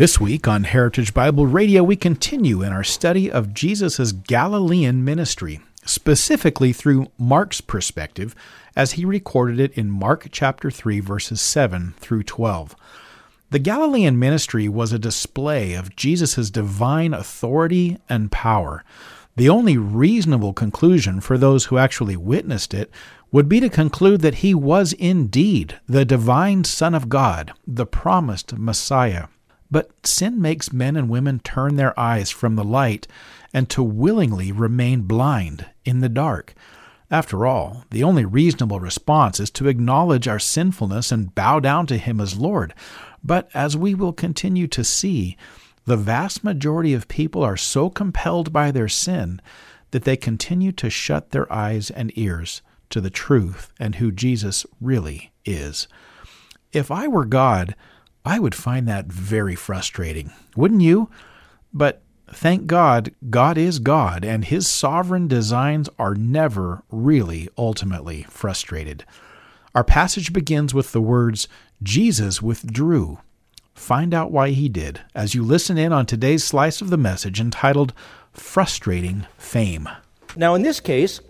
This week on Heritage Bible Radio, we continue in our study of Jesus' Galilean ministry, specifically through Mark's perspective, as he recorded it in Mark chapter 3, verses 7 through 12. The Galilean ministry was a display of Jesus' divine authority and power. The only reasonable conclusion for those who actually witnessed it would be to conclude that he was indeed the divine Son of God, the promised Messiah. But sin makes men and women turn their eyes from the light and to willingly remain blind in the dark. After all, the only reasonable response is to acknowledge our sinfulness and bow down to Him as Lord. But as we will continue to see, the vast majority of people are so compelled by their sin that they continue to shut their eyes and ears to the truth and who Jesus really is. If I were God, I would find that very frustrating, wouldn't you? But thank God, God is God, and His sovereign designs are never really ultimately frustrated. Our passage begins with the words, Jesus withdrew. Find out why he did as you listen in on today's slice of the message entitled Frustrating Fame. Now, in this case,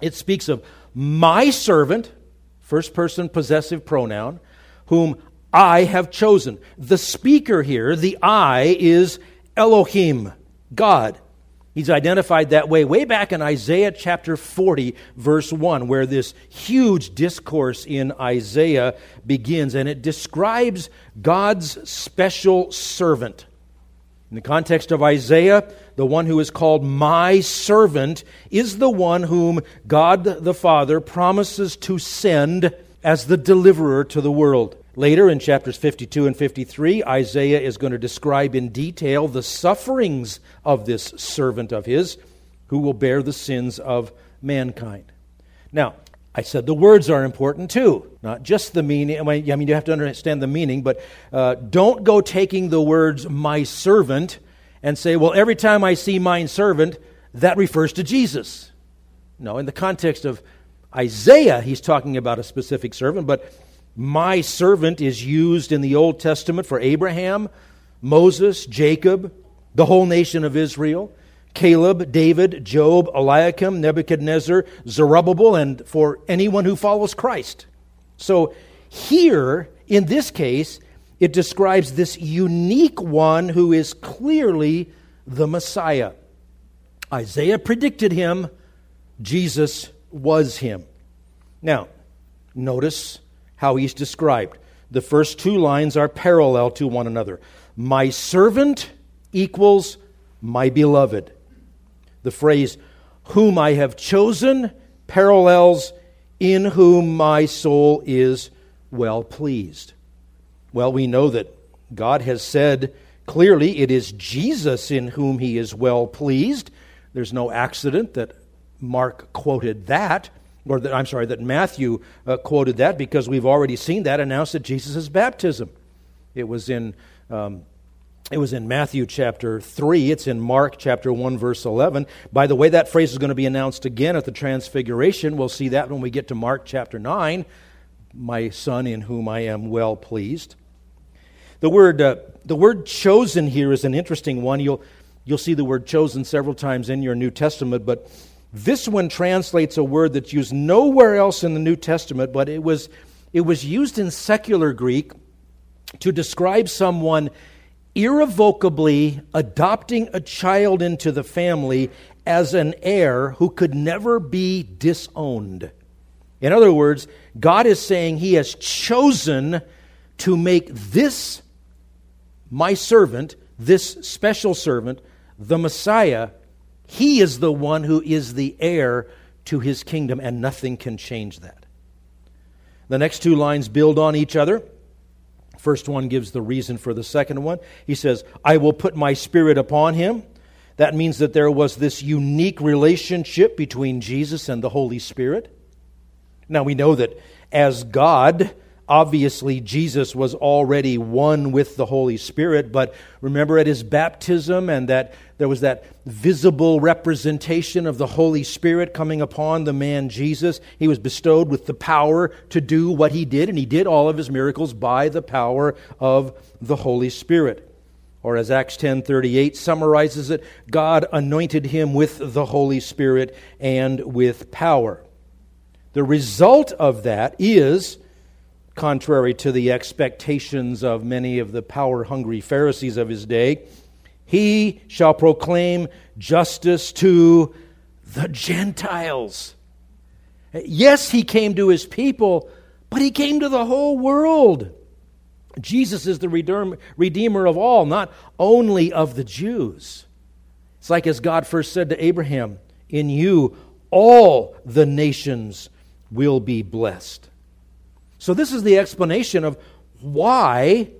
it speaks of my servant, first person possessive pronoun, whom I have chosen. The speaker here, the I, is Elohim, God. He's identified that way way back in Isaiah chapter 40, verse 1, where this huge discourse in Isaiah begins, and it describes God's special servant. In the context of Isaiah, the one who is called my servant is the one whom God the Father promises to send as the deliverer to the world. Later in chapters 52 and 53, Isaiah is going to describe in detail the sufferings of this servant of his who will bear the sins of mankind. Now, I said the words are important too, not just the meaning. I mean, you have to understand the meaning, but uh, don't go taking the words my servant and say, well, every time I see mine servant, that refers to Jesus. No, in the context of Isaiah, he's talking about a specific servant, but my servant is used in the Old Testament for Abraham, Moses, Jacob, the whole nation of Israel, Caleb, David, Job, Eliakim, Nebuchadnezzar, Zerubbabel, and for anyone who follows Christ. So here, in this case, it describes this unique one who is clearly the Messiah. Isaiah predicted him, Jesus was him. Now, notice how he's described. The first two lines are parallel to one another. My servant equals my beloved. The phrase, whom I have chosen, parallels in whom my soul is well pleased. Well, we know that God has said clearly it is Jesus in whom he is well pleased. There's no accident that Mark quoted that or that, I'm sorry, that Matthew uh, quoted that because we've already seen that announced at Jesus' baptism. It was in. Um, it was in Matthew chapter 3. It's in Mark chapter 1, verse 11. By the way, that phrase is going to be announced again at the Transfiguration. We'll see that when we get to Mark chapter 9. My son in whom I am well pleased. The word, uh, the word chosen here is an interesting one. You'll, you'll see the word chosen several times in your New Testament, but this one translates a word that's used nowhere else in the New Testament, but it was, it was used in secular Greek to describe someone irrevocably adopting a child into the family as an heir who could never be disowned. In other words, God is saying He has chosen to make this, my servant, this special servant, the Messiah, he is the one who is the heir to his kingdom, and nothing can change that. The next two lines build on each other. First one gives the reason for the second one. He says, I will put my spirit upon him. That means that there was this unique relationship between Jesus and the Holy Spirit. Now we know that as God, obviously Jesus was already one with the Holy Spirit, but remember at his baptism and that there was that visible representation of the Holy Spirit coming upon the man Jesus. He was bestowed with the power to do what he did, and he did all of his miracles by the power of the Holy Spirit. Or as Acts 10:38 summarizes it, God anointed him with the Holy Spirit and with power. The result of that is contrary to the expectations of many of the power hungry Pharisees of his day, he shall proclaim justice to the Gentiles. Yes, he came to his people, but he came to the whole world. Jesus is the redeemer of all, not only of the Jews. It's like as God first said to Abraham, In you all the nations will be blessed. So, this is the explanation of why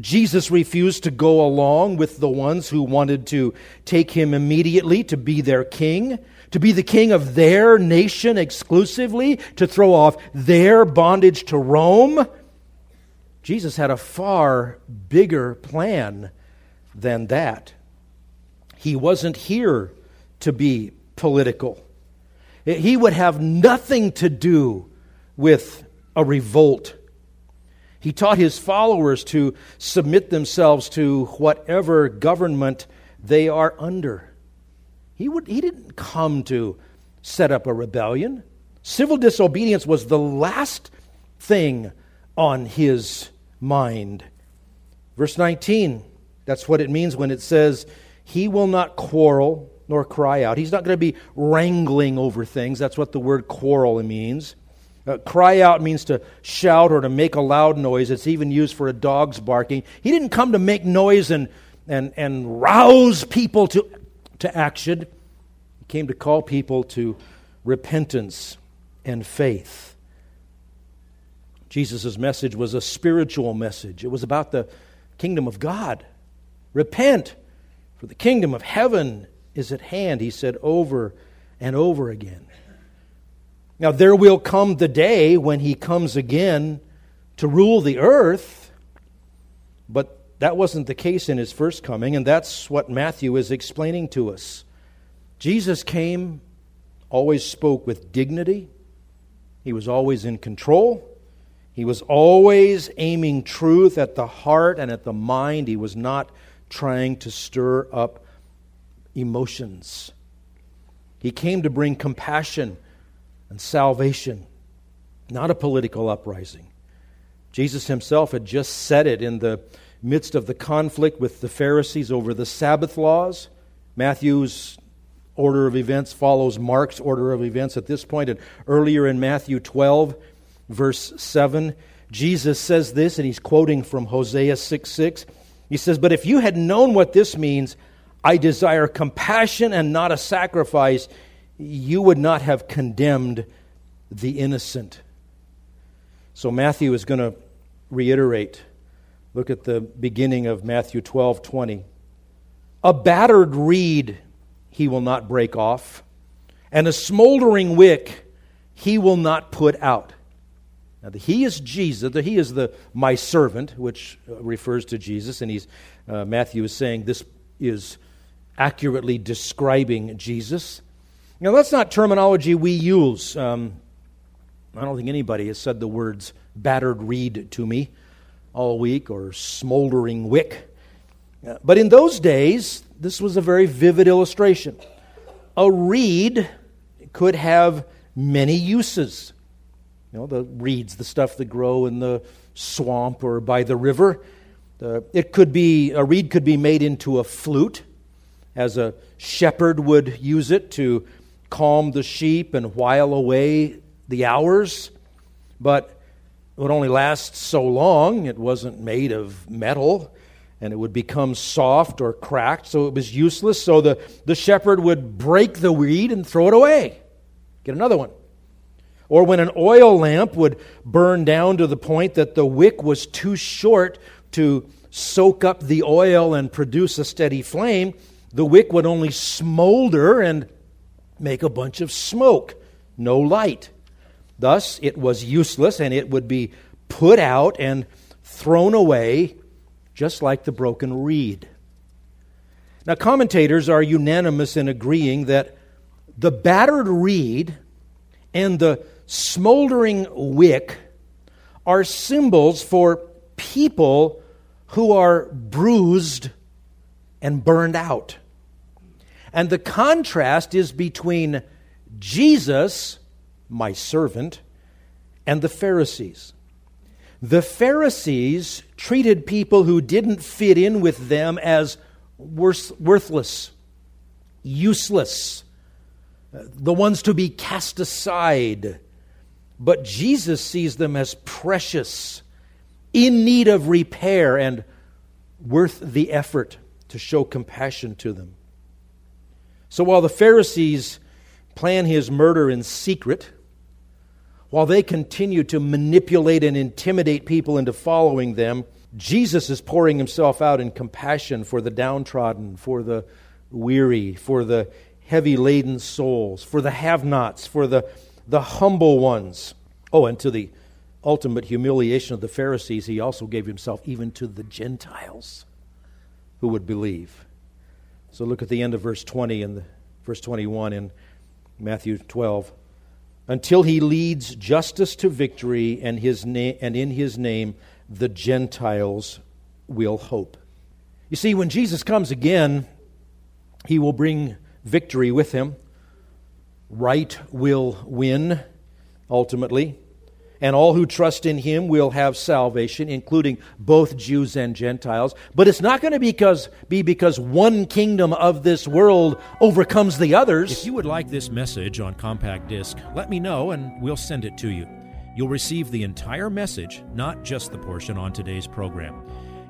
Jesus refused to go along with the ones who wanted to take him immediately to be their king, to be the king of their nation exclusively, to throw off their bondage to Rome. Jesus had a far bigger plan than that. He wasn't here to be political. He would have nothing to do with a revolt. He taught his followers to submit themselves to whatever government they are under. He, would, he didn't come to set up a rebellion. Civil disobedience was the last thing on his mind. Verse 19, that's what it means when it says, He will not quarrel nor cry out. He's not going to be wrangling over things. That's what the word quarrel means. Uh, cry out means to shout or to make a loud noise. It's even used for a dog's barking. He didn't come to make noise and, and, and rouse people to, to action. He came to call people to repentance and faith. Jesus' message was a spiritual message, it was about the kingdom of God. Repent, for the kingdom of heaven is at hand, he said over and over again. Now, there will come the day when he comes again to rule the earth, but that wasn't the case in his first coming, and that's what Matthew is explaining to us. Jesus came, always spoke with dignity, he was always in control. He was always aiming truth at the heart and at the mind. He was not trying to stir up emotions. He came to bring compassion and salvation, not a political uprising. Jesus himself had just said it in the midst of the conflict with the Pharisees over the Sabbath laws. Matthew's order of events follows Mark's order of events at this point. And earlier in Matthew 12, verse 7, Jesus says this, and he's quoting from Hosea 6 6. He says, But if you had known what this means, I desire compassion and not a sacrifice, you would not have condemned the innocent. So Matthew is going to reiterate. Look at the beginning of Matthew 12 20. A battered reed he will not break off, and a smoldering wick he will not put out. Now, the he is Jesus. The he is the my servant, which uh, refers to Jesus, and he's uh, Matthew is saying this is accurately describing Jesus. Now, that's not terminology we use. Um, I don't think anybody has said the words battered reed to me all week or smoldering wick. Uh, but in those days, this was a very vivid illustration. A reed could have many uses. You know, the reeds, the stuff that grow in the swamp or by the river. Uh, it could be, a reed could be made into a flute, as a shepherd would use it to calm the sheep and while away the hours, but it would only last so long. It wasn't made of metal and it would become soft or cracked, so it was useless. So the, the shepherd would break the weed and throw it away, get another one. Or when an oil lamp would burn down to the point that the wick was too short to soak up the oil and produce a steady flame, the wick would only smolder and make a bunch of smoke, no light. Thus, it was useless and it would be put out and thrown away, just like the broken reed. Now, commentators are unanimous in agreeing that the battered reed and the smoldering wick are symbols for people who are bruised and burned out. And the contrast is between Jesus, my servant, and the Pharisees. The Pharisees treated people who didn't fit in with them as worthless, useless, the ones to be cast aside. But Jesus sees them as precious, in need of repair, and worth the effort to show compassion to them. So while the Pharisees plan his murder in secret, while they continue to manipulate and intimidate people into following them, Jesus is pouring himself out in compassion for the downtrodden, for the weary, for the heavy laden souls, for the have nots, for the, the humble ones. Oh, and to the ultimate humiliation of the Pharisees, he also gave himself even to the Gentiles who would believe. So look at the end of verse 20 and verse 21 in Matthew 12. Until he leads justice to victory, and, his na- and in his name the Gentiles will hope. You see, when Jesus comes again, he will bring victory with him. Right will win, ultimately and all who trust in him will have salvation, including both Jews and Gentiles. But it's not going to because, be because one kingdom of this world overcomes the others. If you would like this message on compact disc, let me know and we'll send it to you. You'll receive the entire message, not just the portion on today's program.